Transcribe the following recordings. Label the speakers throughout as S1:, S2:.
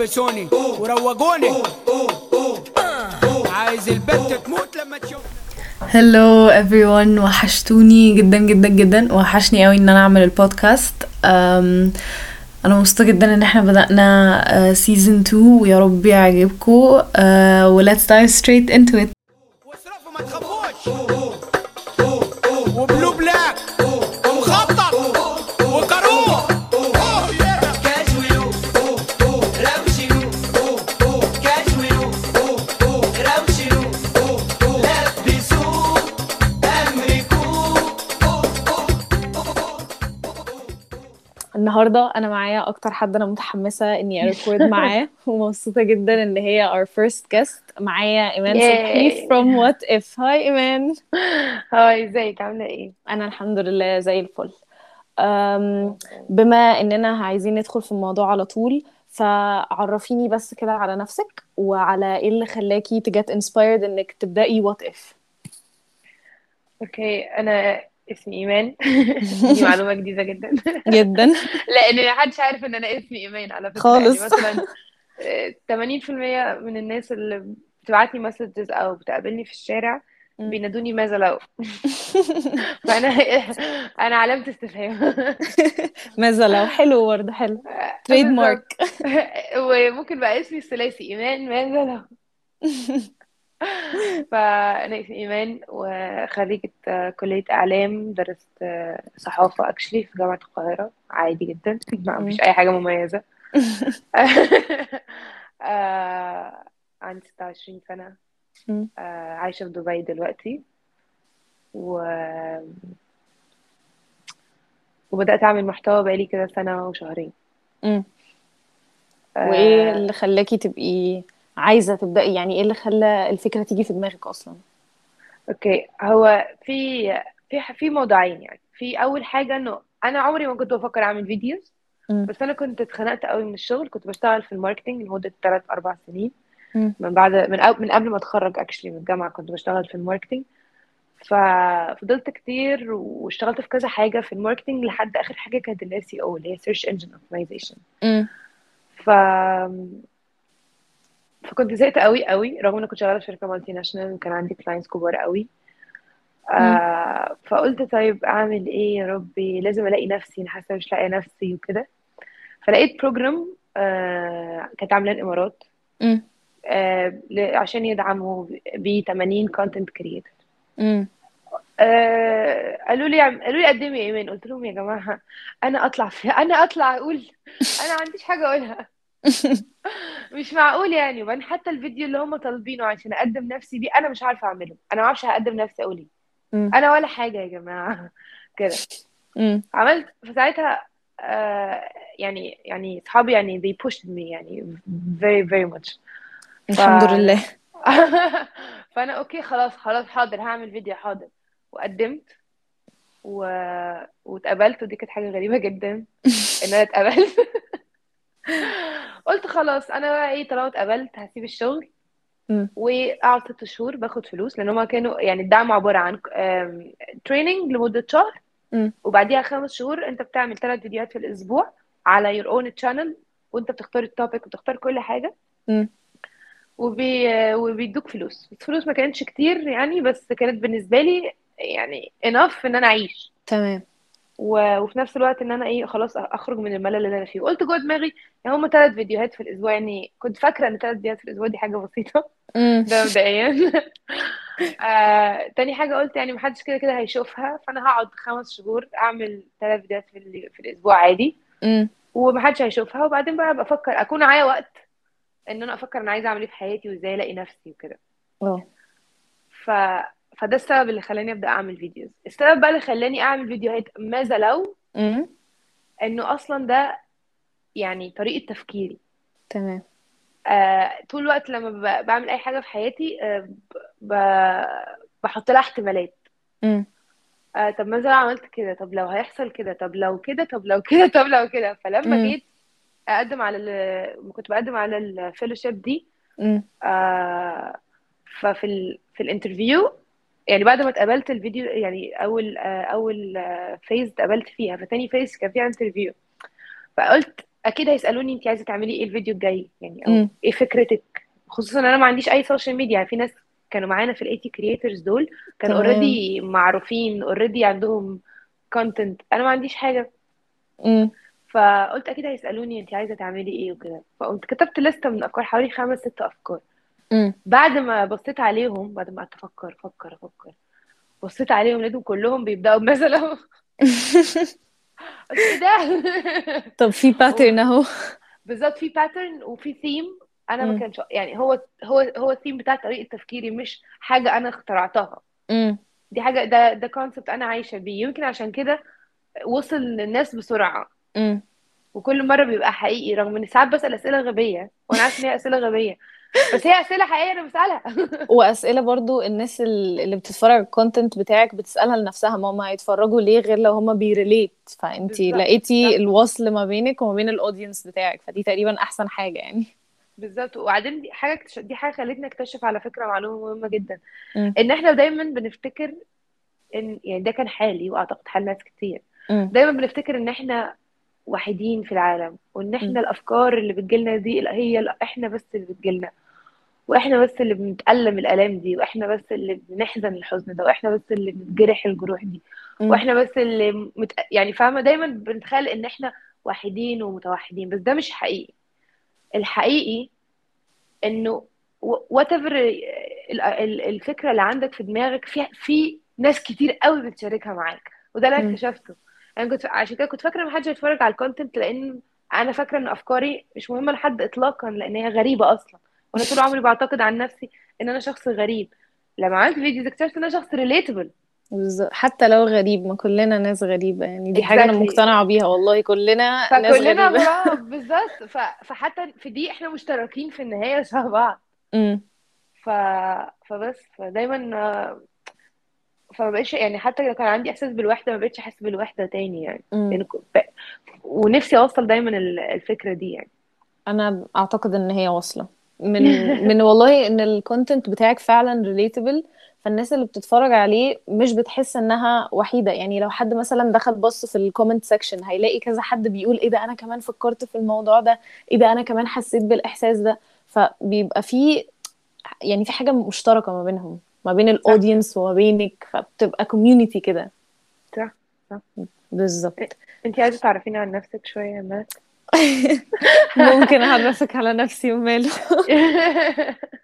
S1: لبسوني وروجوني عايز البت تموت لما تشوف.
S2: هلو everyone. وحشتوني جدا جدا جدا. وحشني قوي إن أنا أعمل البودكاست. أم، أنا مبسوطة جدا إن إحنا بدأنا سيزون 2 ويا رب يعجبكم. و let's dive straight into it.
S1: واصرفوا ما تخافوش.
S2: النهارده أنا معايا أكتر حد أنا متحمسة إني أريكورد معاه ومبسوطة جدا إن هي our first guest. معايا
S3: إيمان.
S2: صبحي from what if. هاي إيمان.
S3: هاي إزيك؟ عاملة إيه؟
S2: أنا الحمد لله زي الفل. بما إننا عايزين ندخل في الموضوع على طول فعرفيني بس كده على نفسك وعلى إيه اللي خلاكي تجت inspired إنك تبدأي what if.
S3: okay أنا اسمي إيمان. دي معلومة جديدة جدا.
S2: جدا.
S3: لأن محدش عارف إن أنا اسمي إيمان على فكرة.
S2: خالص.
S3: يعني مثلا آه، 80% من الناس اللي بتبعت لي messages أو بتقابلني في الشارع. بينادوني ماذا لو. فأنا أنا علامة استفهام.
S2: ماذا لو. حلو برضه حلو. trademark
S3: وممكن بقى اسمي الثلاثي إيمان ماذا لو. فأنا اسمي إيمان وخريجة آه، كلية إعلام درست آه، صحافة أكشلي في جامعة القاهرة عادي جدا ما
S2: مم.
S3: فيش أي حاجة مميزة آه، عندي 26 سنة
S2: مم.
S3: آه، عايشة في دبي دلوقتي و وبدأت أعمل محتوى بقالي كده سنة وشهرين. آه،
S2: وإيه اللي خلاكي تبقي عايزة تبدأي يعني إيه اللي خلى الفكرة تيجي في دماغك أصلا؟
S3: okay. هو في في في موضوعين يعني. في أول حاجة إنه أنا عمري ما كنت بفكر أعمل videos
S2: مم.
S3: بس أنا كنت اتخنقت قوي من الشغل. كنت بشتغل في ال marketing لمدة 3 4 سنين.
S2: مم.
S3: من بعد من أو من قبل ما أتخرج actually من الجامعة كنت بشتغل في ال marketing. ففضلت كتير واشتغلت في كذا حاجة في ال marketing لحد آخر حاجة كانت ال SEO اللي هي search engine
S2: optimization.
S3: ف فكنت زهقت قوي قوي رغم ان كنت شغالة في شركة multinational وكان عندي clients كبار قوي. آه فقلت طيب أعمل إيه يا ربي؟ لازم ألاقي نفسي أنا حاسة مش لاقية نفسي وكده. فلقيت program آه كانت عاملاه
S2: الإمارات.
S3: آه عشان يدعموا ب 80 content
S2: creator.
S3: آه قالوا لي قالوا لي قدمي إيمان. قلت لهم يا جماعة أنا أطلع في أنا أطلع أقول أنا ما عنديش حاجة أقولها. مش معقول يعني وبعدين حتى الفيديو اللي هم طالبينه عشان أقدم نفسي بيه أنا مش عارفة أعمله. أنا ما أعرفش هقدم نفسي أقول
S2: إيه.
S3: أنا ولا حاجة يا جماعة. كده. عملت في ساعتها آه يعني يعني اصحابي يعني they pushed me يعني very very much.
S2: الحمد لله.
S3: فأنا أوكي خلاص خلاص حاضر هعمل فيديو حاضر. وقدمت و... واتقبلت ودي كانت حاجة غريبة جدا. إن أنا اتقبلت. قلت خلاص أنا بقى إيه طالما اتقبلت هسيب الشغل
S2: مم.
S3: وأقعد ست شهور باخد فلوس لأن هما كانوا يعني الدعم عبارة عن training لمدة شهر. وبعديها خمس شهور أنت بتعمل ثلاث فيديوهات في الأسبوع على your own channel وأنت بتختار ال topic وبتختار كل
S2: حاجة.
S3: وبي... وبيدوك فلوس الفلوس ما كانتش كتير يعني بس كانت بالنسبة لي يعني enough إن أنا أعيش
S2: تمام
S3: و... وفي نفس الوقت إن أنا إيه خلاص أخرج من الملل اللي أنا فيه. وقلت جوه دماغي يعني هم ثلاث فيديوهات في الأسبوع يعني كنت فاكرة إن ثلاث فيديوهات في الأسبوع دي حاجة
S2: بسيطة.
S3: ده مبدئيا. آه، تاني حاجة قلت يعني محدش كده كده هيشوفها فأنا هقعد خمس شهور أعمل ثلاث فيديوهات في, ال- في الأسبوع عادي. ومحدش هيشوفها. وبعدين بقى أبقى أفكر أكون معايا وقت إن أنا أفكر أنا عايزة أعمل إيه في حياتي وإزاي ألاقي نفسي وكده. ف... فده السبب اللي خلاني أبدأ أعمل فيديوز. السبب بقى اللي خلاني أعمل فيديوهات ماذا لو؟
S2: مم.
S3: إنه أصلا ده يعني طريقة تفكيري.
S2: تمام.
S3: آه، طول الوقت لما بعمل أي حاجة في حياتي آه، ب... بحط لها احتمالات. آه طب ماذا لو عملت كده؟ طب لو هيحصل كده؟ طب لو كده؟ طب لو كده؟ طب لو كده؟ فلما
S2: مم.
S3: جيت أقدم على ال... كنت بقدم على ال fellowship
S2: دي.
S3: آه ففي ال... في ال interview يعني بعد ما اتقبلت الفيديو يعني أول أول phase اتقبلت فيها فتاني phase كان فيها interview فقلت أكيد هيسألوني انت عايزة تعملي إيه الفيديو الجاي يعني أو
S2: مم.
S3: إيه فكرتك؟ خصوصا أنا ما عنديش أي social media يعني في ناس كانوا معانا في ال eighty creators دول كانوا already معروفين already عندهم content أنا ما عنديش حاجة.
S2: مم.
S3: فقلت أكيد هيسألوني انت عايزة تعملي إيه وكده. فقمت كتبت لستة من أفكار حوالي خمس ست
S2: أفكار.
S3: بعد ما بصيت عليهم بعد ما قعدت أفكر أفكر أفكر بصيت عليهم لقيتهم كلهم بيبدأوا قلت إيه ده.
S2: طب في pattern أهو.
S3: بالظبط في pattern وفي ثيم أنا ما. كانش يعني هو هو هو الثيم بتاع طريقة تفكيري مش حاجة أنا اخترعتها.
S2: مم.
S3: دي حاجة ده ده concept أنا عايشة بيه. يمكن عشان كده وصل للناس بسرعة.
S2: مم.
S3: وكل مرة بيبقى حقيقي رغم إن ساعات بسأل أسئلة غبية وأنا عارفة إن هي أسئلة غبية. بس هي أسئلة حقيقية أنا بسألها.
S2: وأسئلة برضو الناس ال- اللي بتتفرج على ال content بتاعك بتسألها لنفسها ما هم هيتفرجوا ليه غير لو هم بي relate
S3: بالظبط
S2: لقيتي
S3: صح
S2: الوصل ما بينك وما بين ال audience بتاعك فدي تقريبا أحسن حاجة يعني.
S3: بالظبط. وبعدين دي حاجة اكتش- دي حاجة خلتني أكتشف على فكرة معلومة مهمة جدا
S2: مم.
S3: إن إحنا دايما بنفتكر إن يعني ده كان حالي وأعتقد حال ناس كتير.
S2: مم.
S3: دايما بنفتكر إن إحنا وحيدين في العالم
S2: وإن.
S3: إحنا الأفكار اللي بتجيلنا دي هي إحنا بس اللي بتجيلنا وإحنا بس اللي بنتألم الآلام دي وإحنا بس اللي بنحزن الحزن ده وإحنا بس اللي بنتجرح الجروح دي. وإحنا بس اللي مت... يعني فاهمة دايما بنتخيل إن إحنا وحيدين ومتوحدين بس ده مش حقيقي الحقيقي إنه what الفكرة اللي عندك في دماغك في في ناس كتير قوي بتشاركها معاك وده اللي. اكتشفته أنا كنت عشان كده كنت فاكرة إن محدش هيتفرج على ال content لأن أنا فاكرة إن أفكاري مش مهمة لحد اطلاقا لأن هي غريبة أصلا. وأنا طول عمري بعتقد عن نفسي إن أنا شخص غريب. لما عملت videos اكتشفت إن أنا شخص relatable
S2: بالظبط. حتى لو غريب ما كلنا ناس غريبة. يعني دي حاجة أنا
S3: exactly
S2: مقتنعة بيها والله. كلنا ناس
S3: فكلنا
S2: غريبة.
S3: غراب بالظبط. ف... فحتى في دي إحنا مشتركين في النهاية شبه بعض.
S2: مم.
S3: ف... فبس. فدايما فما بقتش يعني حتى لو كان عندي إحساس بالوحدة ما بقتش أحس بالوحدة تاني يعني. يعني ب... ونفسي أوصل دايما ال- الفكرة دي يعني.
S2: أنا أعتقد إن هي واصلة. من من والله إن ال content بتاعك فعلا relatable فالناس اللي بتتفرج عليه مش بتحس إنها وحيدة. يعني لو حد مثلا دخل بص في ال comment section هيلاقي كذا حد بيقول إيه ده أنا كمان فكرت في الموضوع ده. إيه ده أنا كمان حسيت بالإحساس ده. فبيبقى في يعني في حاجة مشتركة ما بينهم. ما بين
S3: ال
S2: audience وما بينك فبتبقى community كده.
S3: صح صح.
S2: بالظبط.
S3: انت عايزة تعرفيني عن نفسك شوية مات
S2: ممكن أعرفك على نفسي وماله.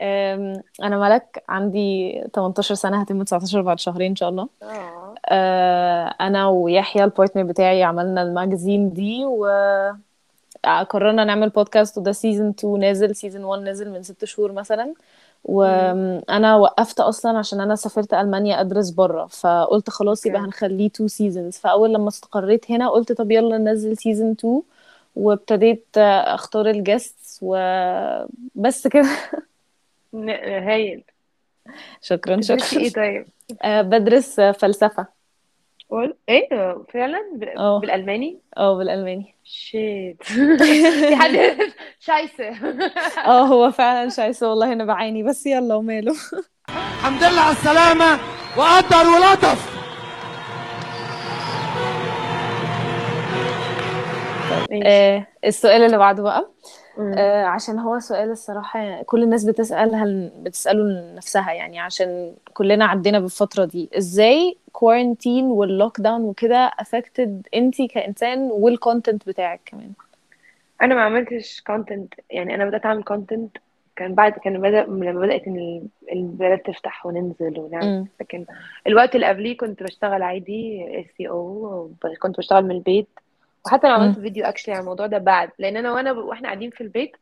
S2: أنا ملك عندي 18 سنة هتم 19 بعد شهرين إن شاء الله.
S3: آه.
S2: أه، أنا ويحيى ال partner بتاعي عملنا ال magazine دي وقررنا نعمل بودكاست وده season 2 نازل season 1 نزل من ست شهور مثلا. وأنا وقفت أصلا عشان أنا سافرت ألمانيا أدرس بره فقلت خلاص يبقى هنخليه 2 seasons فأول لما استقريت هنا قلت طب يلا ننزل season 2 وابتديت أختار ال guests وبس كده.
S3: هايل.
S2: شكرا
S3: تدرسي إيه
S2: شكرا
S3: طيب؟
S2: أه، بدرس فلسفة.
S3: قول. إيه؟ فعلا؟ ب-
S2: آه.
S3: بالألماني؟
S2: آه بالألماني.
S3: shit في حد شايسة.
S2: آه هو فعلا شايسة. والله أنا بعاني بس يلا وماله.
S1: الحمد لله على السلامة وقدر ولطف.
S3: ماشي.
S2: آه السؤال اللي بعده بقى.
S3: مم.
S2: آه عشان هو سؤال الصراحة كل الناس بتسألها بتسأله لنفسها يعني عشان كلنا عدينا بالفترة دي. إزاي quarantine وال lockdown وكده affected انتي كإنسان وال content بتاعك كمان؟
S3: أنا ما عملتش content يعني أنا بدأت أعمل content كان بعد كان بدأ لما بدأت إن ال- البلاد تفتح وننزل ونعمل لكن الوقت اللي قبليه كنت بشتغل عادي as o كنت بشتغل من البيت. وحتى أنا عملت فيديو actually عن الموضوع ده بعد. لأن أنا وأنا وإحنا قاعدين في البيت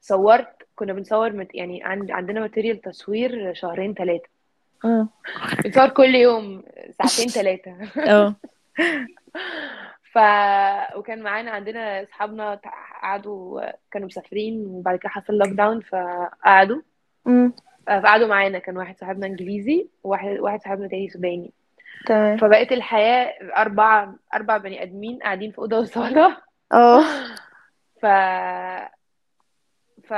S3: صورت كنا بنصور مت يعني عند عندنا material تصوير شهرين
S2: ثلاثة
S3: بنصور كل يوم ساعتين ثلاثة
S2: آه
S3: ف وكان معانا عندنا أصحابنا قعدوا كانوا مسافرين وبعد كده حصل lockdown فقعدوا
S2: امم
S3: فقعدوا معانا. كان واحد صاحبنا إنجليزي وواحد واحد صاحبنا تاني سوداني.
S2: تمام.
S3: فبقت الحياة أربعة أربع بني آدمين قاعدين في أوضة وصالة.
S2: آه.
S3: ف ف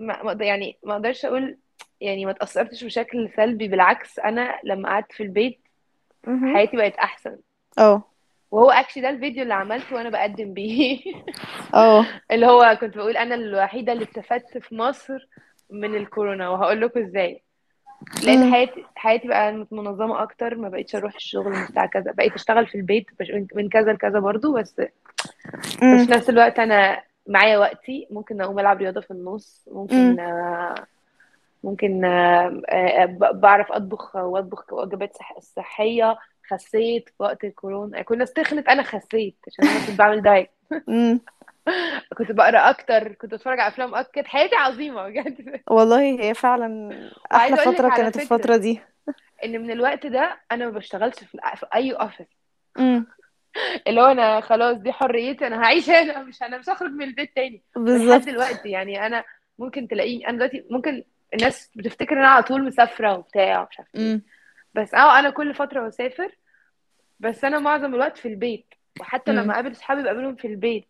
S3: ما يعني ما أقدرش أقول يعني ما تأثرتش بشكل سلبي بالعكس أنا لما قعدت في البيت. حياتي بقت أحسن.
S2: آه.
S3: وهو اكشلي ده الفيديو اللي عملته وأنا بقدم بيه.
S2: آه.
S3: اللي هو كنت بقول أنا الوحيدة اللي استفدت في مصر من الكورونا وهقول لكم إزاي.
S2: لأن.
S3: حياتي حياتي بقى منظمة أكتر ما بقيتش أروح الشغل من الساعة كذا بقيت أشتغل في البيت من كذا لكذا برضو بس
S2: مم.
S3: في نفس الوقت أنا معايا وقتي ممكن أقوم ألعب رياضة في النص ممكن
S2: مم.
S3: آه، ممكن آه، آه، بعرف أطبخ وأطبخ وجبات صح- صحية خسيت في وقت الكورونا كل الناس تخنت أنا خسيت عشان أنا كنت بعمل دايت. كنت بقرا أكتر كنت بتفرج على افلام أكتر. كانت حياتي عظيمة بجد.
S2: والله هي فعلا
S3: أحلى لك
S2: فترة
S3: على
S2: كانت
S3: فكرة
S2: الفترة دي.
S3: إن من الوقت ده أنا ما بشتغلش في, في أي اوفيس
S2: مم.
S3: اللي هو أنا خلاص دي حريتي أنا هعيش هنا. مش أنا مش هخرج من البيت تاني. ولحد
S2: بالظبط
S3: دلوقتي يعني أنا ممكن تلاقيني أنا دلوقتي ممكن الناس بتفتكر إن أنا على طول مسافرة وبتاع ومش عارفة
S2: إيه.
S3: بس أه أنا كل فترة بسافر بس أنا معظم الوقت في البيت. وحتى. لما أقابل صحابي بقابلهم في البيت.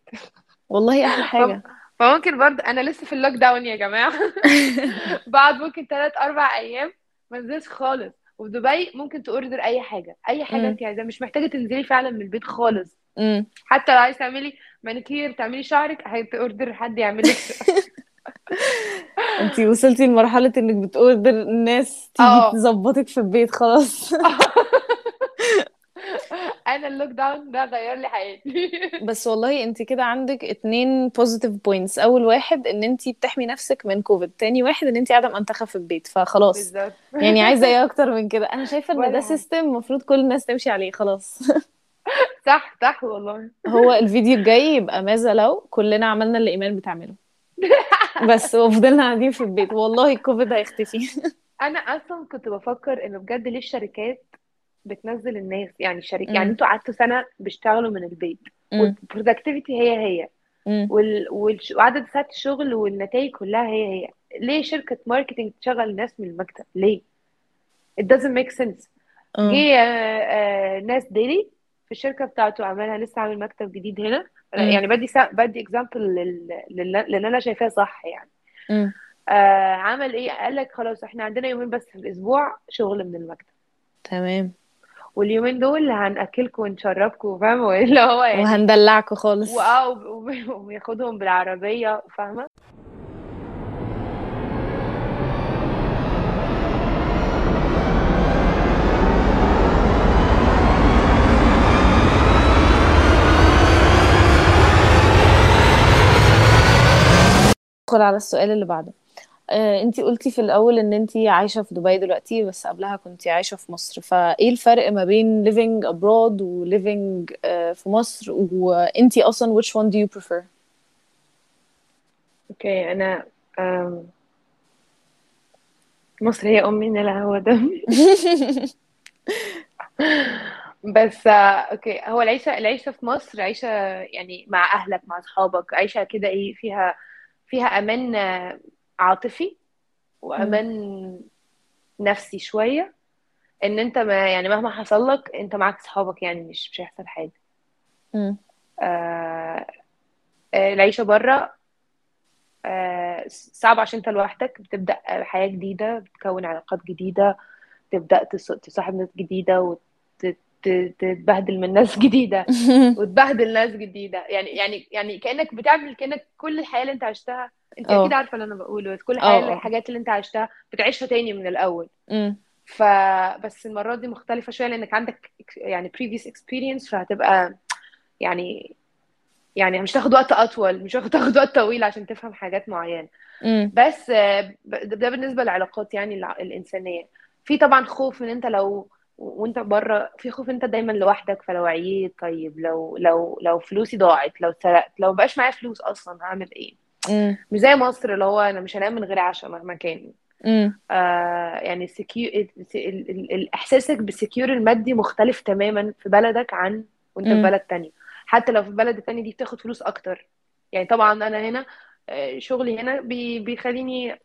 S2: والله
S3: أحلى
S2: حاجة.
S3: فممكن برضه أنا لسه في ال lockdown يا جماعة. بعد ممكن ثلاث أربع أيام ما انزلش خالص. وفي دبي ممكن ت order أي حاجة. أي
S2: حاجة.
S3: أنت عايزاها. مش محتاجة تنزلي فعلا من البيت خالص.
S2: مم.
S3: حتى لو عايز تعملي مانيكير تعملي شعرك هت order حد يعمل لك
S2: انتي وصلتي لمرحلة إنك بت order الناس تيجي
S3: آه.
S2: تظبطك في البيت خلاص.
S3: أنا ال lockdown ده غير لي حياتي.
S2: بس والله أنت كده عندك اتنين positive points. أول واحد إن أنت بتحمي نفسك من كوفيد تاني واحد إن أنت قاعدة منتخة في البيت. فخلاص.
S3: بالظبط.
S2: يعني عايزة إيه أكتر من كده؟ أنا شايفة إن ده system المفروض كل الناس تمشي عليه. خلاص.
S3: صح صح والله.
S2: هو الفيديو الجاي يبقى ماذا لو كلنا عملنا اللي إيمان بتعمله. بس وفضلنا قاعدين في البيت. والله الكوفيد هيختفي.
S3: أنا أصلا كنت بفكر إنه بجد ليه الشركات بتنزل الناس يعني الشركة يعني أنتوا قعدتوا سنة بيشتغلوا من البيت.
S2: وال
S3: productivity هي هي. وال... والش... وعدد ساعات الشغل والنتائج كلها هي هي. ليه شركة marketing تشغل ناس من المكتب؟ ليه؟ It doesn't make sense.
S2: آه.
S3: جه آه، آه، ناس ديلي في الشركة بتاعته عملها لسه عامل مكتب جديد هنا.
S2: امم
S3: يعني بدي سا... بدي example لل... لل... لأن أنا شايفاه صح يعني. آه عمل إيه؟ قال لك خلاص إحنا عندنا يومين بس في الأسبوع شغل من المكتب.
S2: تمام.
S3: واليومين دول هنأكلكم ونشربكم فاهمة؟ اللي هو يعني
S2: وهندلعكوا خالص.
S3: واه وياخدهم بالعربية فاهمة؟
S2: ندخل على السؤال اللي بعده. آه، انتي قلتي في الأول إن انتي عايشة في دبي دلوقتي بس قبلها كنتي عايشة في مصر. فإيه الفرق ما بين living abroad و living آه، في مصر؟ وانتي أصلا which one do you prefer
S3: أوكي أنا مصر هي أمي نيلها هو ده. بس آه، أوكي هو العيشة العيشة في مصر عيشة يعني مع أهلك مع أصحابك عيشة كده إيه فيها فيها أمان عاطفي. وأمان نفسي شوية إن أنت ما يعني مهما حصل لك أنت معاك صحابك يعني مش مش هيحصل حاجة
S2: مم.
S3: آه آه، العيشة بره آه صعب عشان أنت لوحدك بتبدأ حياة جديدة بتكون علاقات جديدة تبدأ تص- تصاحب ناس جديدة وتتبهدل من ناس جديدة وتبهدل ناس جديدة يعني يعني يعني كأنك بتعمل كأنك كل الحياة اللي أنت عشتها انت أكيد
S2: آه
S3: عارفة اللي أنا بقوله كل الحياة
S2: آه
S3: الحاجات اللي انت عشتها بتعيشها تاني من الأول
S2: مم.
S3: فبس المرة دي مختلفة شوية لأنك عندك يعني previous experience فهتبقى يعني يعني مش تاخد وقت أطول مش هتاخد وقت طويل عشان تفهم حاجات معينة
S2: مم.
S3: بس ده بالنسبة للعلاقات يعني الإنسانية في طبعا خوف من أنت لو وأنت بره في خوف أنت دايما لوحدك فلو عييت طيب لو لو لو فلوسي ضاعت لو سرقت لو مبقاش معايا فلوس أصلا هعمل
S2: إيه.
S3: مش زي مصر اللي هو أنا مش هنام من غير عشاء مهما كان. آه يعني ال secu... ال- ال- ال- ال- إحساسك بال secure المادي مختلف تماما في بلدك عن وأنت في. بلد تاني حتى لو في البلد التاني دي بتاخد فلوس أكتر يعني طبعا أنا هنا آه، شغلي هنا بي... بيخليني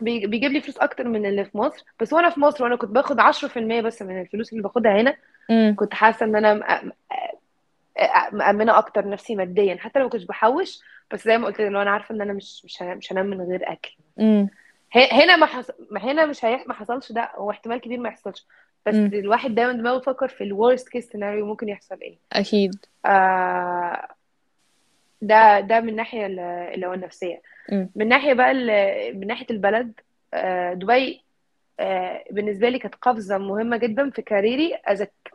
S3: بي- بيجيب لي فلوس أكتر من اللي في مصر بس وأنا في مصر وأنا كنت باخد 10% بس من الفلوس اللي باخدها هنا
S2: مم.
S3: كنت حاسة إن أنا مأ- مأ- مأمنة أكتر نفسي ماديا حتى لو ما كنتش بحوش بس زي ما قلت لو أنا عارفة إن أنا مش مش مش هنام من غير أكل
S2: مم.
S3: هنا ما حص... ما هنا مش هيح... ما حصلش ده هو احتمال كبير ما يحصلش بس
S2: مم.
S3: الواحد دايما دماغه يفكر في ال worst case scenario ممكن يحصل إيه
S2: أكيد
S3: آه ده ده من ناحية ال- اللي هو النفسية
S2: مم.
S3: من ناحية بقى ال- من ناحية البلد آه دبي آه بالنسبة لي كانت قفزة مهمة جدا في career ي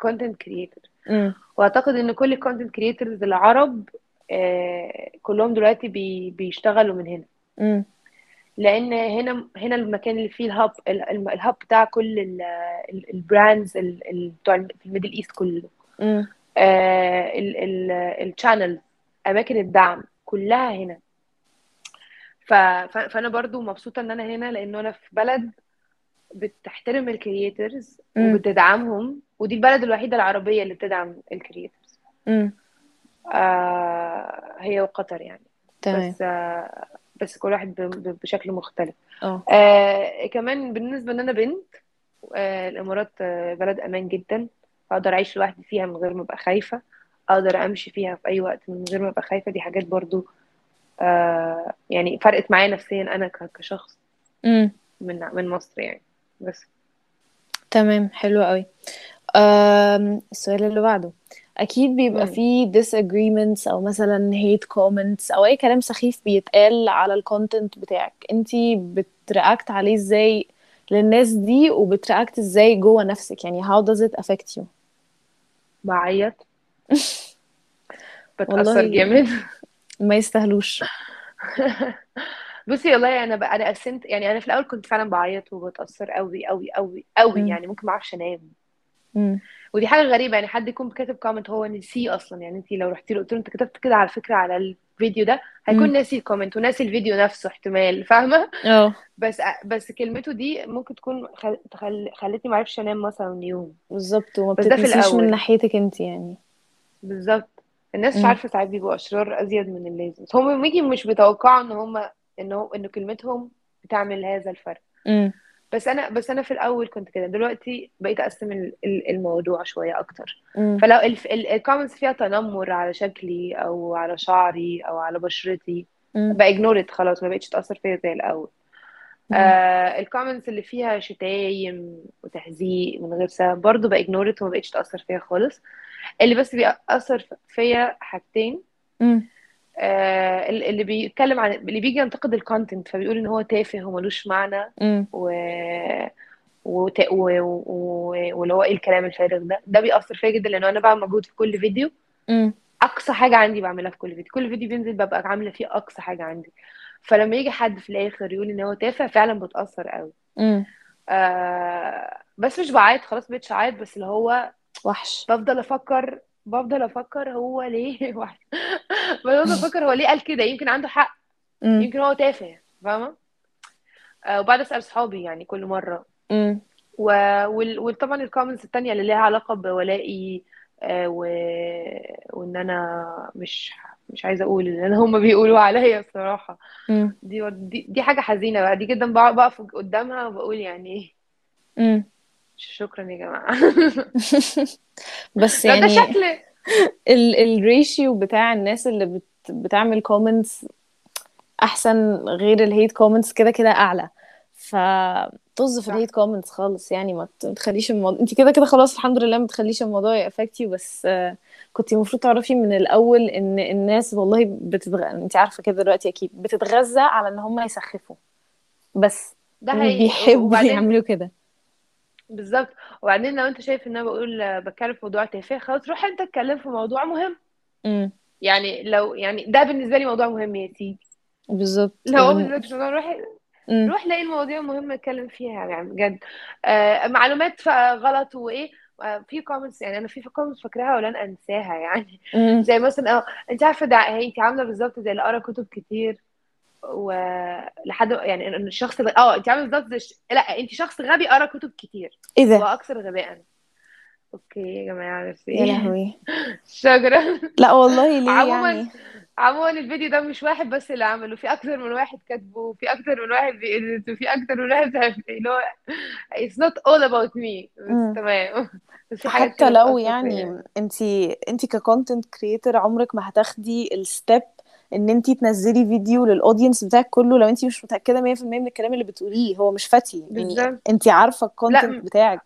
S3: content creator
S2: مم.
S3: وأعتقد إن كل ال content creators العرب كلهم دلوقتي بي بيشتغلوا من هنا
S2: مم.
S3: لأن هنا هنا المكان اللي فيه ال hub ال- ال- ال hub بتاع كل ال- ال- ال brands ال- ال- بتوع ال Middle East كله
S2: مم.
S3: الشانل أماكن الدعم كلها هنا. فأنا برضو مبسوطة إن أنا هنا لأن أنا في بلد بتحترم ال
S2: creators.
S3: وبتدعمهم ودي البلد الوحيدة العربية اللي بتدعم ال
S2: creators.
S3: آه هي وقطر يعني.
S2: تمام.
S3: بس آه بس كل واحد. بشكل مختلف.
S2: أه.
S3: آه كمان بالنسبة إن أنا بنت آه الإمارات آه بلد أمان جدا. أقدر أعيش لوحدي فيها من غير ما أبقى خايفة. أقدر أمشي فيها في أي وقت من غير ما أبقى خايفة. دي حاجات برضو آه يعني فرقت معايا نفسيا أنا كشخص
S2: مم.
S3: من من مصر يعني. بس.
S2: تمام. حلو قوي السؤال اللي بعده. أكيد بيبقى. فيه disagreements أو مثلا hate comments أو أي كلام سخيف بيتقال على ال content بتاعك. انتي بت react عليه إزاي للناس دي وبت react إزاي جوه نفسك؟ يعني how does it affect you?
S3: بعيط. بتأثر جامد.
S2: ما يستاهلوش.
S3: بصي والله أنا بقى أنا قسمت يعني أنا في الأول كنت فعلا بعيط وبتأثر قوي قوي قوي قوي. يعني ممكن ما أعرفش
S2: أنام.
S3: ودي حاجة غريبة يعني حد يكون كاتب comment هو نسيه أصلا. يعني انت لو رحتي له قلت له أنت كتبت كده على فكرة على الفيديو ده هيكون. ناسي ال comment وناسي الفيديو نفسه احتمال فاهمة؟
S2: آه.
S3: بس بس كلمته دي ممكن تكون خل... خلتني ما أعرفش أنام مثلا يوم.
S2: بالظبط وما
S3: بس ده في
S2: بتتنسيش من ناحيتك انت يعني.
S3: بالظبط. الناس مش. عارفة ساعات بيبقوا أشرار أزيد من اللازم. بس هم بيجي مش بيتوقعوا إن هم انه انه كلمتهم بتعمل هذا الفرق.
S2: مم.
S3: بس أنا بس أنا في الأول كنت كده دلوقتي بقيت أقسم ال- ال- الموضوع شوية أكتر
S2: مم.
S3: فلو ال comments فيها تنمر على شكلي أو على شعري أو على بشرتي.
S2: ب
S3: ignore ت خلاص ما بقتش تأثر فيا زي
S2: الأول.
S3: آه ال comments اللي فيها شتايم وتهزيق من غير سبب برضه ب ignore ت وما بقتش تأثر فيا خالص اللي بس بيأثر فيا حاجتين. آه اللي بيتكلم عن اللي بيجي ينتقد ال content فبيقول إن هو تافه وملوش معنى. و وت... و... و... واللي هو إيه الكلام الفارغ ده ده بيأثر فيا جدا لأنه أنا بعمل مجهود في كل فيديو
S2: مم.
S3: أقصى حاجة عندي بعملها في كل فيديو كل فيديو بينزل ببقى عاملة فيه أقصى حاجة عندي فلما يجي حد في الآخر يقول إن هو تافه فعلا بتأثر قوي. آه بس مش بعيط خلاص مبقتش اعيط بس اللي هو
S2: وحش
S3: بفضل أفكر بفضل أفكر هو ليه واحد. بفضل أفكر هو ليه قال كده. يمكن عنده حق. يمكن هو تافه. فاهمة؟ آه وبعد أسأل صحابي يعني كل
S2: مرة.
S3: و... وطبعا الكومنتس التانية اللي ليها علاقة بولائي آه و... وإن أنا مش مش عايزة أقول اللي أنا هما بيقولوا عليا
S2: الصراحة.
S3: دي دي, دي حاجة حزينة بقى. دي جدا بقف قدامها وبقول يعني إيه.
S2: مم.
S3: شكرا يا جماعة.
S2: بس
S3: ده ده
S2: يعني
S3: شكل
S2: ال ال ratio بتاع الناس اللي بت بتعمل comments أحسن غير ال hate comments كده كده أعلى. فطز في
S3: ال
S2: hate comments خالص. يعني ما تخليش الموضوع أنت كده كده خلاص الحمد لله ما تخليش الموضوع ي affect you بس كنت المفروض تعرفي من الأول إن الناس والله بتتغ... أنت عارفة كده دلوقتي أكيد بتتغذى على إن هم يسخفوا. بس
S3: ده حقيقي.
S2: بيحبوا
S3: وبعدين
S2: يعملوا كده.
S3: بالظبط. وبعدين لو انت شايف ان أنا بقول بتكلم في موضوع تافه خلاص روح انت اتكلم في موضوع مهم.
S2: امم
S3: يعني لو يعني ده بالنسبة لي موضوع مهم يا سيدي.
S2: بالظبط.
S3: لو هو. بالنسبة لك موضوع روح روح لاقي المواضيع مهمه نتكلم فيها يعني بجد. آه معلومات غلط وايه آه في comments يعني أنا في comments فاكراها ولن أنساها يعني. زي مثلا آه أنت عارفة ده أنت عاملة بالظبط زي اللي قرا كتب كتير. ولحد يعني إن الشخص آه انت عاملة بالظبط. لا انت شخص غبي قرأ كتب كتير.
S2: إيه ده؟
S3: وأكثر غباء. okay يا جماعة
S2: يا
S3: ميرسي
S2: لهوي.
S3: شكرا.
S2: لا والله ليه
S3: عموما
S2: يعني؟
S3: عموما الفيديو ده مش واحد بس اللي عمله في أكتر من واحد كاتبه وفي أكتر من واحد بي edit وفي أكتر من واحد اللي هو it's not all about me. بس تمام. بس
S2: حتى لو يعني انت انت ك content creator عمرك ما هتاخدي ال step ان انت تنزلي فيديو لل audience بتاعك كله لو انت مش متأكدة 100% من الكلام اللي بتقوليه هو مش فتي يعني انت عارفة
S3: ال
S2: content بتاعك.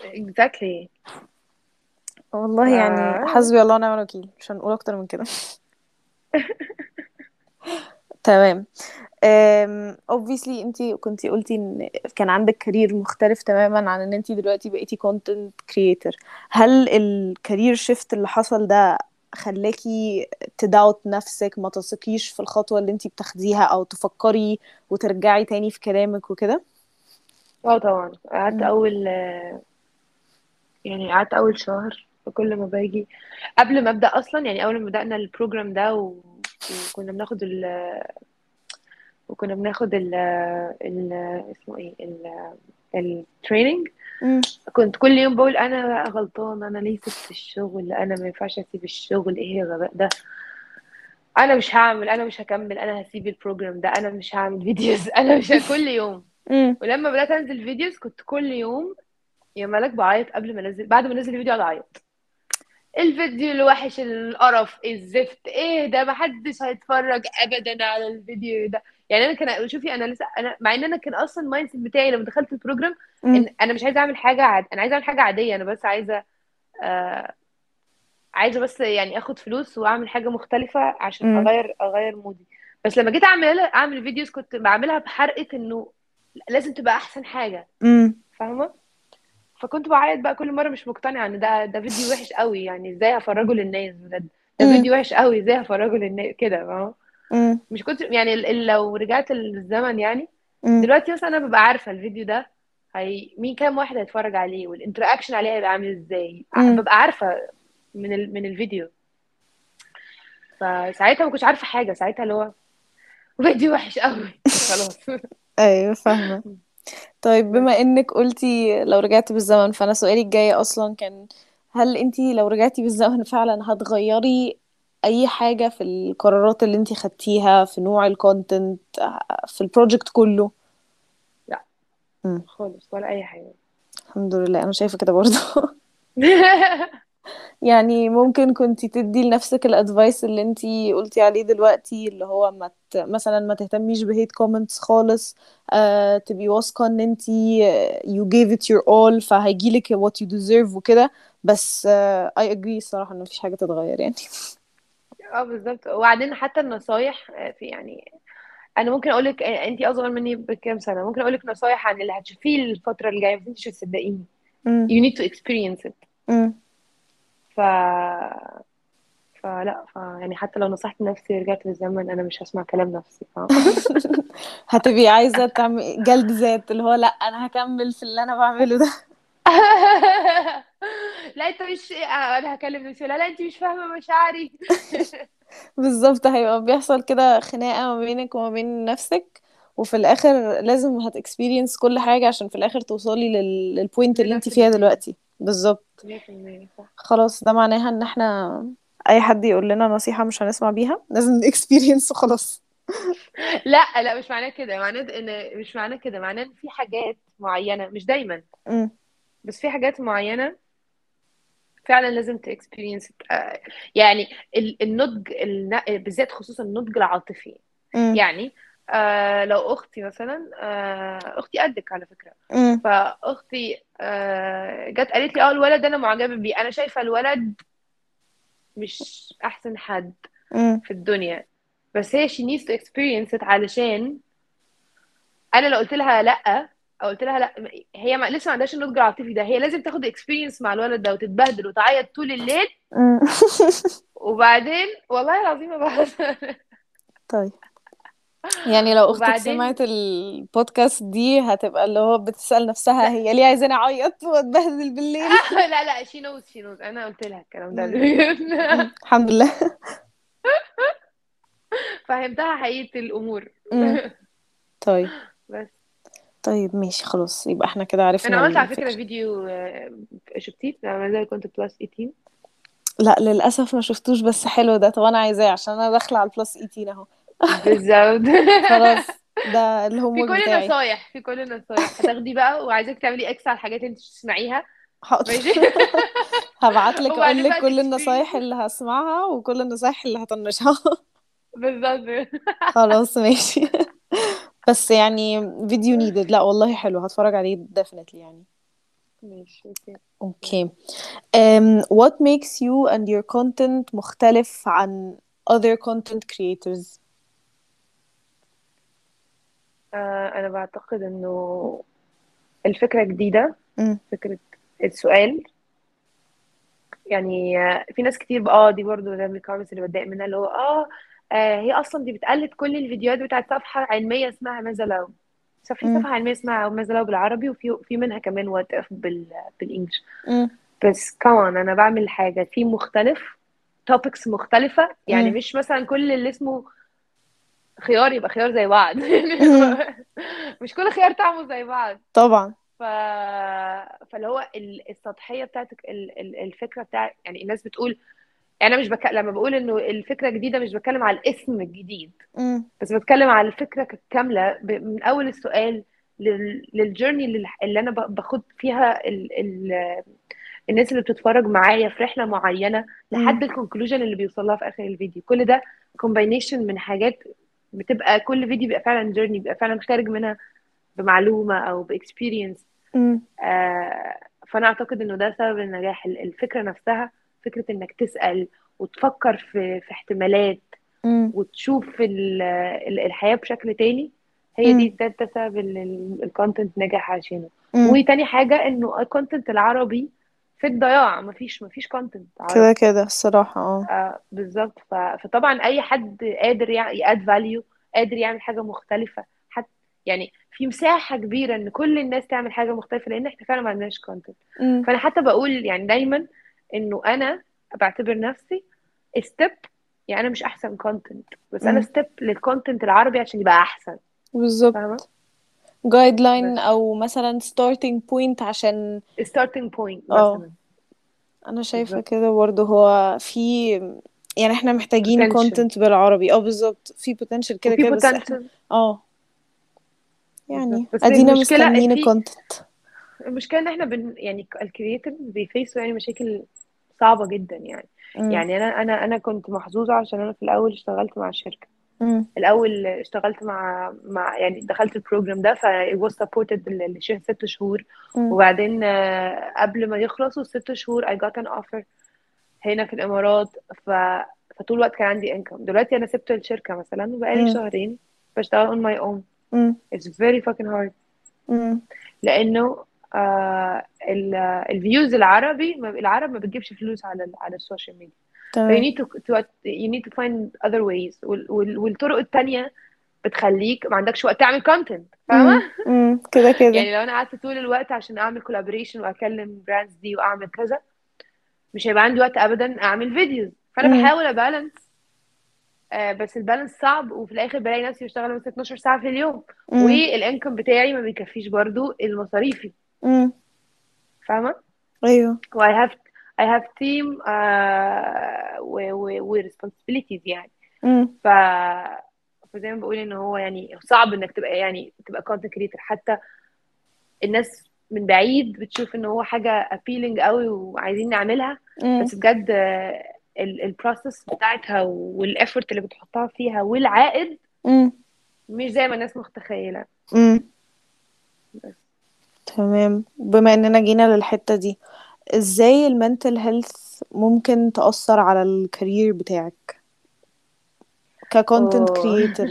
S3: Exactly.
S2: والله يعني. حسبي الله ونعم الوكيل. مش هنقول أكتر من كده. تمام. obviously انت كنتي قلتي إن كان عندك career مختلف تماما عن إن انت دلوقتي بقيتي content creator. هل ال career shift اللي حصل ده خلاكي تداوت نفسك ما تثقيش في الخطوة اللي انت بتاخديها أو تفكري وترجعي تاني في كلامك وكده؟
S3: آه طبعا. قعدت. أول يعني قعدت أول شهر فكل ما باجي. قبل ما أبدأ أصلا يعني أول ما بدأنا ال program ده و... وكنا بناخد ال وكنا بناخد ال ال اسمه إيه ال ال training
S2: مم.
S3: كنت كل يوم بقول أنا بقى غلطان أنا ليه سبت الشغل؟ أنا ما ينفعش أسيب الشغل إيه الغباء ده؟ أنا مش هعمل أنا مش هكمل أنا هسيب ال program ده أنا مش هعمل videos أنا مش كل يوم.
S2: مم.
S3: ولما بدأت أنزل videos كنت كل يوم يا ملاك بعيط قبل ما أنزل بعد ما انزل الفيديو اقعد أعيط. الفيديو الوحش القرف الزفت إيه ده؟ محدش هيتفرج ابدا على الفيديو ده. يعني أنا كان شوفي أنا لسه أنا مع إن أنا كان أصلا ال mindset بتاعي لما دخلت ال
S2: program.
S3: إن أنا مش عايزة أعمل حاجة عاد أنا عايزة أعمل حاجة عادية أنا بس عايزة آه عايزة بس يعني آخد فلوس وأعمل حاجة مختلفة عشان
S2: مم.
S3: أغير أغير mood ي بس لما جيت أعمل أعمل videos كنت بعملها بحرقة إنه لازم تبقى أحسن
S2: حاجة.
S3: فاهمة فكنت بعيط بقى كل مرة مش مقتنعة إن ده ده فيديو وحش قوي يعني إزاي هفرجه للناس بجد ده. فيديو وحش قوي إزاي هفرجه للناس كده فاهمة
S2: مم.
S3: مش كنت يعني لو رجعت للزمن يعني
S2: مم.
S3: دلوقتي مثلا أنا ببقى عارفة الفيديو ده هي مين كام واحد هيتفرج عليه وال interaction عليه هيبقى عامل
S2: إزاي.
S3: ببقى عارفة من ال... من الفيديو فساعتها ما كنتش عارفة حاجة ساعتها اللي هو فيديو وحش قوي خلاص
S2: أيوه فاهمة طيب بما إنك قلتي لو رجعتي بالزمن فأنا سؤالي الجاي أصلا كان هل أنتي لو رجعتي بالزمن فعلا هتغيري أي حاجة في القرارات اللي انتي خدتيها في نوع ال content في ال project كله؟
S3: لا.
S2: مم.
S3: خالص ولا أي حاجة.
S2: الحمد لله أنا شايفة كده برضه. يعني ممكن كنتي تدي لنفسك ال advice اللي انتي قلتي عليه دلوقتي اللي هو ما ت... مثلا ما تهتميش ب hate comments خالص آه تبقي واثقة إن انتي آه، you gave it your all فهيجيلك what you deserve وكده. بس آه I agree الصراحة إن مفيش حاجة تتغير يعني.
S3: آه بالظبط. وبعدين حتى النصايح آه، في يعني أنا ممكن أقول لك انت أصغر مني بكام سنة ممكن أقول لك نصايح عن اللي هتشوفيه الفترة الجايه بس انت مش هتصدقيني. you need to experience it. ف فلا ف يعني حتى لو نصحت نفسي ورجعت بالزمن أنا مش هسمع كلام نفسي ف...
S2: هتبقي عايزة تعمل جلد ذات اللي هو لا أنا هكمل في اللي أنا بعمله ده.
S3: لا انت مش أنا هكلم نفسي لا لا انت مش فاهمة مشاعري.
S2: بالظبط هيبقى بيحصل كده خناقة ما بينك وما بين نفسك وفي الآخر لازم هت experience كل حاجة عشان في الآخر توصلي لل... لل point اللي انت فيها دلوقتي. بالظبط.
S3: 100% صح.
S2: خلاص ده معناها ان إحنا أي حد يقول لنا نصيحة مش هنسمع بيها لازم ن experience وخلاص.
S3: لا لا مش معناه كده. معناه إن مش معناه كده. معناه إن في حاجات معينة مش دايما.
S2: امم
S3: بس في حاجات معينة فعلا لازم تكسبيرينس يعني ال- النضج الن- بالذات خصوصا النضج العاطفي.
S2: امم
S3: يعني آه لو أختي مثلا آه أختي قدك على فكرة.
S2: امم
S3: فأختي آه جت قالت لي آه الولد أنا معجبة بيه. أنا شايفة الولد مش أحسن حد
S2: امم
S3: في الدنيا. بس هي she needs to experience it علشان أنا لو قلت لها لأ أو قلت لها لا هي ما لسه ما عندهاش النضج العاطفي ده. هي لازم تاخد اكسبيرينس مع الولد ده وتتبهدل وتعيط طول الليل. وبعدين والله العظيم بهزر
S2: طيب. يعني لو أختك
S3: وبعدين؟
S2: سمعت البودكاست دي هتبقى اللي هو بتسأل نفسها
S3: لا.
S2: هي ليه عايزاني أعيط وأتبهدل بالليل؟
S3: لا لا she knows she knows. أنا قلت لها الكلام ده.
S2: الحمد لله.
S3: فهمتها حقيقة
S2: الأمور. طيب.
S3: بس.
S2: طيب ماشي خلاص يبقى إحنا كده
S3: أنا
S2: عرفنا
S3: عملت على فكرة
S2: الفكرة
S3: فيديو آه، شفتيه لما زي كنت بلس 18
S2: لا للأسف ما شفتوش بس حلو ده. طب أنا عايزاه عشان أنا داخلة على البلس 18 أهو.
S3: بالظبط.
S2: خلاص ده
S3: في
S2: الهوم ورك
S3: كل
S2: بتاعي.
S3: النصايح في كل النصايح. هتاخدي بقى وعايزاك تعملي إكس على الحاجات اللي انت تسمعيها.
S2: حاضر.
S3: ماشي؟
S2: هبعت لك أقول
S3: وبعدين
S2: لك
S3: بقى
S2: كل النصايح اللي هسمعها وكل النصايح اللي هطنشها.
S3: بالظبط.
S2: خلاص ماشي. بس يعني فيديو needed لا والله حلو. هتفرج عليه definitely يعني.
S3: ماشي okay.
S2: okay. um, what makes you and your content مختلف عن other content creators
S3: آه أنا بعتقد إنه الفكرة جديدة.
S2: مم.
S3: فكرة السؤال. يعني آه، في ناس كتير بقى آه دي برضو ده من ال comments اللي بتضايق منها اللي هو آه هي أصلا دي بتقلد كل الفيديوهات بتاعت صفحة علمية اسمها ماذا لو في
S2: مم.
S3: صفحة علمية اسمها ماذا لو بالعربي وفي في منها كمان what if بال بال
S2: English.
S3: بس كمان أنا بعمل حاجة في مختلف topics مختلفة يعني
S2: مم.
S3: مش مثلا كل اللي اسمه خيار يبقى خيار زي بعض
S2: مم.
S3: مش كل خيار طعمه زي بعض
S2: طبعا
S3: ف... فاللي هو ال- السطحية بتاعت ال- ال- الفكرة بتاع يعني الناس بتقول يعني أنا مش بك... لما بقول إنه الفكرة جديدة مش بتكلم على الاسم الجديد.
S2: مم.
S3: بس بتكلم على الفكرة كاملة. ب... من أول السؤال لل... لل journey اللي... اللي أنا ب- باخد فيها ال... ال... الناس اللي بتتفرج معايا في رحلة معينة لحد ال conclusion اللي بيوصل لها في آخر الفيديو. كل ده combination من حاجات بتبقى كل فيديو بيبقى فعلا journey بيبقى فعلا خارج منها بمعلومة أو ب
S2: experience.
S3: آه، فأنا أعتقد إنه ده سبب النجاح. ال- الفكرة نفسها فكرة إنك تسأل وتفكر في في احتمالات
S2: مم.
S3: وتشوف ال- ال- الحياة بشكل تاني هي
S2: مم.
S3: دي ده ده سبب ال content نجح عشانه. وتاني حاجة إنه ال content العربي في الضياع مفيش مفيش content
S2: كده كده الصراحة آه
S3: آه بالظبط فطبعا أي حد قادر ي add value قادر يعمل حاجة مختلفة حتى يعني في مساحة كبيرة إن كل الناس تعمل حاجة مختلفة لأن إحنا فعلا ما عندناش
S2: content.
S3: فأنا حتى بقول يعني دايما إنه أنا بعتبر نفسي step يعني أنا مش أحسن content بس أنا.
S2: step
S3: لل content العربي عشان يبقى أحسن.
S2: بالظبط. فاهمة؟
S3: guideline
S2: أو مثلا starting point عشان
S3: starting point
S2: آه.
S3: مثلا.
S2: أنا
S3: بالظبط.
S2: كده برضه هو في يعني إحنا محتاجين content بالعربي. آه بالظبط. في potential كده كده بس
S3: إحنا
S2: آه. يعني
S3: أدينا
S2: مستنيين
S3: ال
S2: content
S3: المشكلة إن إحنا بن يعني ال creators بي face وا يعني مشاكل صعبة جدا يعني.
S2: امم
S3: يعني أنا أنا أنا كنت محظوظة عشان أنا في الأول اشتغلت مع الشركة
S2: امم
S3: الأول اشتغلت مع مع يعني دخلت ال program ده ف was supported لشهر ست شهور.
S2: امم
S3: وبعدين آه، قبل ما يخلصوا الست شهور I got an offer هنا في الإمارات. ف فطول الوقت كان عندي انكم دلوقتي أنا سبت الشركة مثلا وبقالي شهرين بشتغل on my own.
S2: امم
S3: it's very fucking hard.
S2: امم
S3: لأنه ال views العربي العرب ما بتجيبش فلوس على على ال social media. ف you
S2: تمام.
S3: need to, to you need to find other ways. وال, وال, والطرق التانية بتخليك ما عندكش وقت تعمل content فاهمة؟
S2: كده كده.
S3: يعني لو أنا قعدت طول الوقت عشان أعمل collaboration وأكلم brands دي وأعمل كذا مش هيبقى عندي وقت ابدا أعمل فيديوز فأنا
S2: امم
S3: بحاول أبالانس آه بس البالانس صعب وفي الآخر بلاقي نفسي بشتغل مثلا 12 ساعة في اليوم. والإنكم بتاعي ما بيكفيش برضو المصاريفي.
S2: امم
S3: فاهمة؟
S2: أيوه.
S3: و I have I have team uh, و و و responsibilities يعني.
S2: امم
S3: ف فزي ما بقول إن هو يعني صعب إنك تبقى يعني تبقى content creator. حتى الناس من بعيد بتشوف إن هو حاجة appealing قوي وعايزين نعملها.
S2: امم
S3: بس بجد ال process بتاعتها وال effort اللي بتحطها فيها والعائد
S2: امم
S3: مش زي ما الناس متخيلة.
S2: امم تمام. بما إننا جينا للحتة دي إزاي ال mental health ممكن تأثر على ال career بتاعك؟ ك
S3: content
S2: أوه.
S3: creator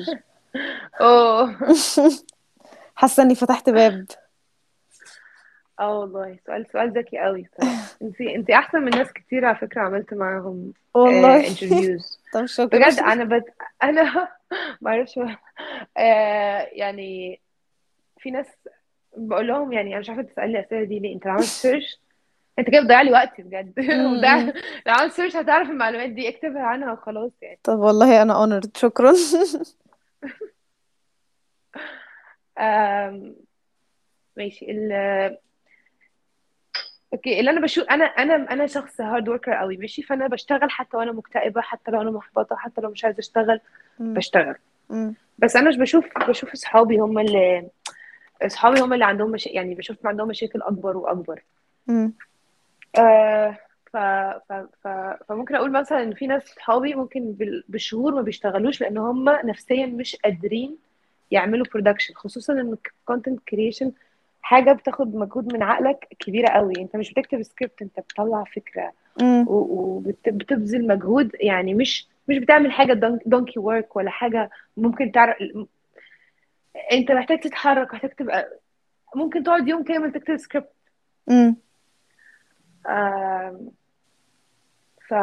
S3: أوه.
S2: حاسة إني فتحت باب.
S3: آه والله. سؤال سؤال ذكي قوي انت انت أحسن من ناس كتير على فكرة عملت معاهم
S2: والله.
S3: interviews
S2: طب شكرا.
S3: بجد أنا بد... أنا ما أعرفش آه يعني في ناس بقول لهم يعني أنا مش عارفة تسألني الاسئله دي ليه. أنت لو عملت search أنت كده بتضيع لي وقتي بجد. وده لو عملت search هتعرف المعلومات دي. اكتبها عنها وخلاص يعني.
S2: طب والله أنا honored. شكرا.
S3: آم... ماشي. ال... okay. اللي أنا بشوف أنا أنا أنا شخص hard worker قوي ماشي؟ فأنا بشتغل حتى وأنا مكتئبة حتى لو أنا محبطة حتى لو مش عايزة
S2: أشتغل
S3: بشتغل. بس أنا مش بشوف بشوف أصحابي هم اللي اصحابي هم اللي عندهم مشا... يعني بشوف عندهم مشاكل أكبر وأكبر.
S2: امم
S3: آه ف... ف... ف... فممكن أقول مثلا إن في ناس صحابي ممكن بال... بشهور ما بيشتغلوش لأن هم نفسيا مش قادرين يعملوا production خصوصا إن ال content creation حاجة بتاخد مجهود من عقلك كبيرة قوي. أنت مش بتكتب سكريبت أنت بتطلع
S2: فكرة.
S3: وبتبذل مجهود. يعني مش مش بتعمل حاجة donkey work ولا حاجة ممكن تعرف انت محتاج تتحرك محتاج تبقى ممكن تقعد يوم كامل تكتب سكريبت
S2: مم.
S3: آم، ف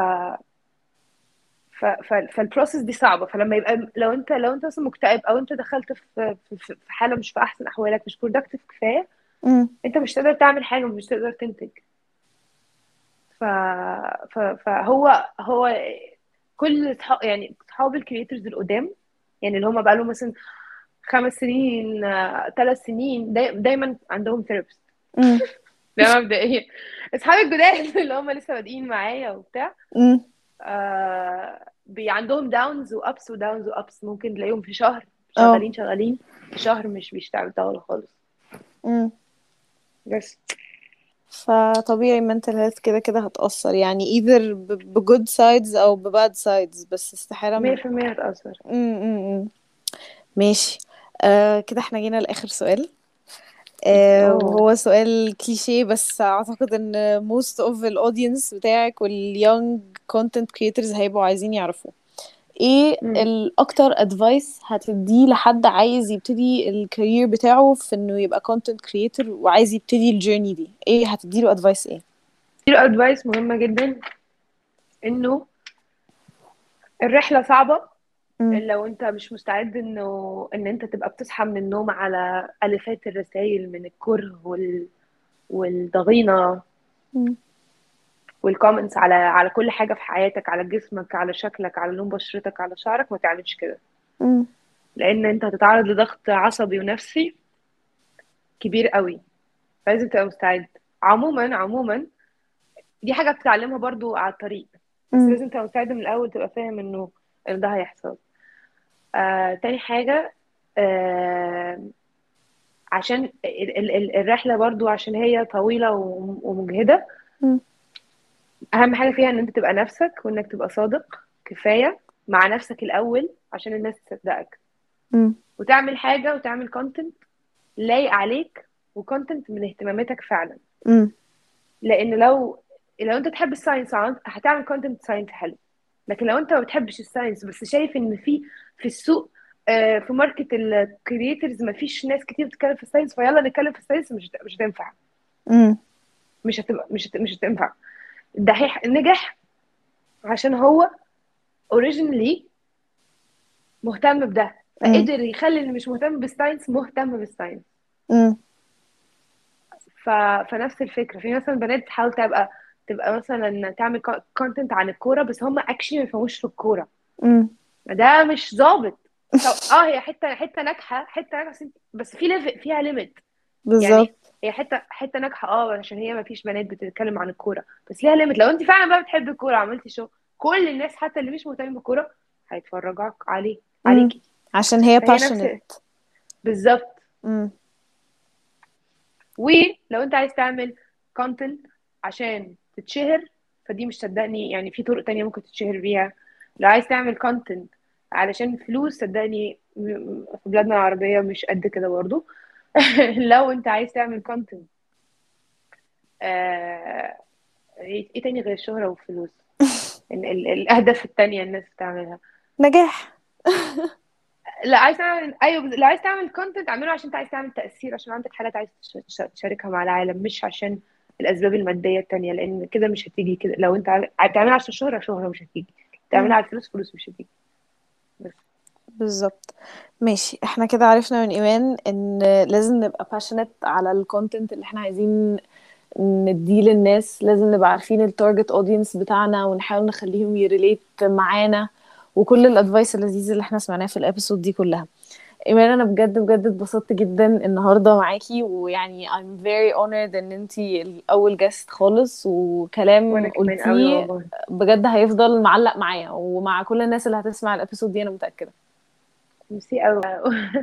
S3: ف ف فال process دي صعبة فلما يبقى لو انت لو انت مثلا مكتئب أو انت دخلت في في حالة مش في أحسن أحوالك مش productive كفاية
S2: مم.
S3: انت مش تقدر تعمل حاجة ومش تقدر تنتج ف... ف... فهو هو كل. يعني صحاب ال creators القدام يعني اللي هم بقى لهم مثلا خمس سنين ثلاث سنين داي... دايما عندهم
S2: therapist.
S3: ده مبدئيا أصحابي الجداد اللي هم لسه بادئين معايا وبتاع. آه بي عندهم downs و ups و downs و ups ممكن تلاقيهم في شهر
S2: آه.
S3: شغالين شغالين في شهر مش بيشتغلوا خالص. بس
S2: فطبيعي mental health كده كده هتأثر يعني either ب good sides أو ب bad sides بس استحالة م...
S3: 100% هتأثر.
S2: ماشي آه كده إحنا جينا لآخر سؤال آه وهو سؤال كليشيه بس أعتقد إن most of the audience بتاعك وال young content creators هيبقوا عايزين يعرفوه
S3: إيه.
S2: الأكتر advice هتديه لحد عايز يبتدي ال career بتاعه في إنه يبقى content creator وعايز يبتدي ال journey دي إيه هتديله advice إيه؟
S3: في advice مهمة جدا إنه الرحلة صعبة لو انت مش مستعد انه ان انت تبقى بتصحى من النوم على الافات الرسائل من الكره وال... والضغينة
S2: مم.
S3: والكومنتس على على كل حاجة في حياتك على جسمك على شكلك على لون بشرتك على شعرك ما تعملش كده. لأن انت هتتعرض لضغط عصبي ونفسي كبير قوي فلازم تبقى مستعد عموما عموما دي حاجة بتتعلمها برضو على الطريق بس. لازم تبقى مستعد من الأول تبقى فاهم إن ده هيحصل آه، تاني حاجة آه، عشان ال- ال- ال- الرحلة برضو عشان هي طويلة وم- ومجهدة
S2: مم.
S3: أهم حاجة فيها إن أنت تبقى نفسك وإنك تبقى صادق كفاية مع نفسك الأول عشان الناس تصدقك. وتعمل حاجة وتعمل كونتنت لايق عليك و content من اهتماماتك فعلا
S2: مم.
S3: لأن لو لو أنت تحب ال science هتعمل content science حلو لكن لو أنت ما بتحبش ال science بس شايف إن في في السوق آه، في market ال creators ما فيش ناس كتير بتتكلم في ال science فيلا نتكلم في ال science مش مش هتنفع. مش هتبقى مش مش هتنفع الدحيح نجح عشان هو originally مهتم بده. فقدر يخلي اللي مش مهتم بال science مهتم بال
S2: science.
S3: ف... فنفس الفكرة في مثلا بنات بتحاول تبقى تبقى مثلا تعمل content عن الكورة بس هم actually ما يفهموش في
S2: الكورة.
S3: ده مش ظابط. آه هي حتة حتة ناجحة حتة ناجحة بس في level فيها limit يعني
S2: بالظبط.
S3: هي حتة حتة ناجحة آه عشان هي ما فيش بنات بتتكلم عن الكورة بس ليها limit لو انت فعلا بقى بتحبي الكورة عملتي show كل الناس حتى اللي مش مهتمين بالكورة هيتفرجوا عليه. عليكي.
S2: عشان هي passionate.
S3: بالظبط. ولو انت عايز تعمل content عشان تتشهر فدي مش صدقني يعني في طرق تانية ممكن تتشهر بيها. لو عايز تعمل content علشان فلوس صدقني في بلادنا العربية مش قد كده برضو. لو انت عايز تعمل content آه... إيه إيه تاني غير الشهرة والفلوس ال- ال- الأهداف التانية الناس بتعملها.
S2: نجاح.
S3: لا عايز تعمل أيوه لو عايز تعمل كونتنت اعمله عشان انت عايز تعمل تأثير عشان عندك حاجات عايز تش- تش- تشاركها مع العالم مش عشان الأسباب المادية التانية لأن كده مش هتيجي كده. لو انت عايز- بتعملها عشان الشهرة شهرة مش هتيجي. تعملها. على الفلوس فلوس مش هتيجي.
S2: بالظبط. ماشي إحنا كده عرفنا من إيمان إن لازم نبقى passionate على الكونتنت اللي إحنا عايزين نديه للناس لازم نبقى عارفين ال target audience بتاعنا ونحاول نخليهم ي relate معانا وكل ال advice اللذيذ اللي إحنا سمعناه في ال episode دي كلها. إيمان أنا بجد بجد اتبسطت جدا النهارده معاكي ويعني I'm very honored إن أنتي الأول guest خالص وكلام قلتيه بجد هيفضل معلق معايا ومع كل الناس اللي هتسمع ال episode دي أنا متأكدة.
S3: ميرسي قوي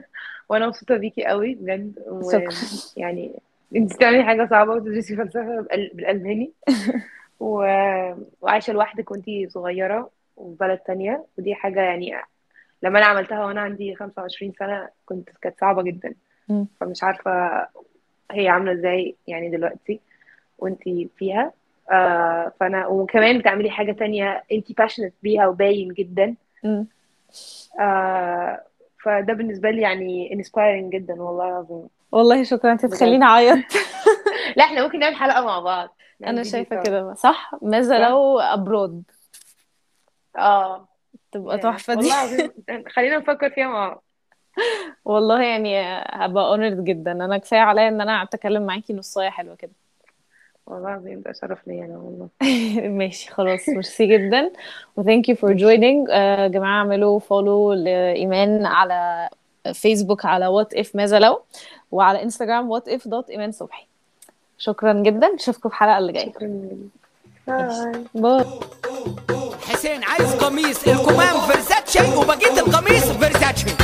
S3: وأنا مبسوطة بيكي قوي بجد
S2: شكرا.
S3: ويعني أنت بتعملي حاجة صعبة وتدرسي فلسفة بالأل- بالألماني. و... وعايشة لوحدك وأنتي صغيرة وفي بلد تانية ودي حاجة يعني لما أنا عملتها وأنا عندي 25 سنة كنت كانت صعبة جدا. فمش عارفة هي عاملة إزاي يعني دلوقتي وأنتي فيها. آه فأنا وكمان بتعملي حاجة تانية أنتي passionate بيها وباين جدا. آه فده بالنسبة لي يعني inspiring جدا والله العظيم.
S2: والله شكرا انت. تخليني أعيط.
S3: لا إحنا ممكن نعمل حلقة مع بعض.
S2: أنا
S3: شايفة.
S2: كده صح؟ ماذا. لو abroad
S3: آه.
S2: تبقى
S3: يا،
S2: تحفة دي.
S3: والله العظيم خلينا نفكر فيها مع بعض.
S2: والله يعني هبقى honored جدا. أنا كفاية عليا إن أنا قعدت أتكلم معاكي نصاية حلوة كده.
S3: والله العظيم ده شرف ليا أنا والله.
S2: ماشي خلاص ميرسي جدا. و thank you for joining. يا جماعة اعملوا follow لإيمان على فيسبوك على What If ماذا لو وعلى انستغرام What If dot إيمان صبحي. شكرا جدا. نشوفكم في الحلقة اللي جاية.
S3: شكرا جدا. bye.
S2: bye
S1: حسين عايز قميص الكمام فيرساتشي وبقيت القميص فيرساتشي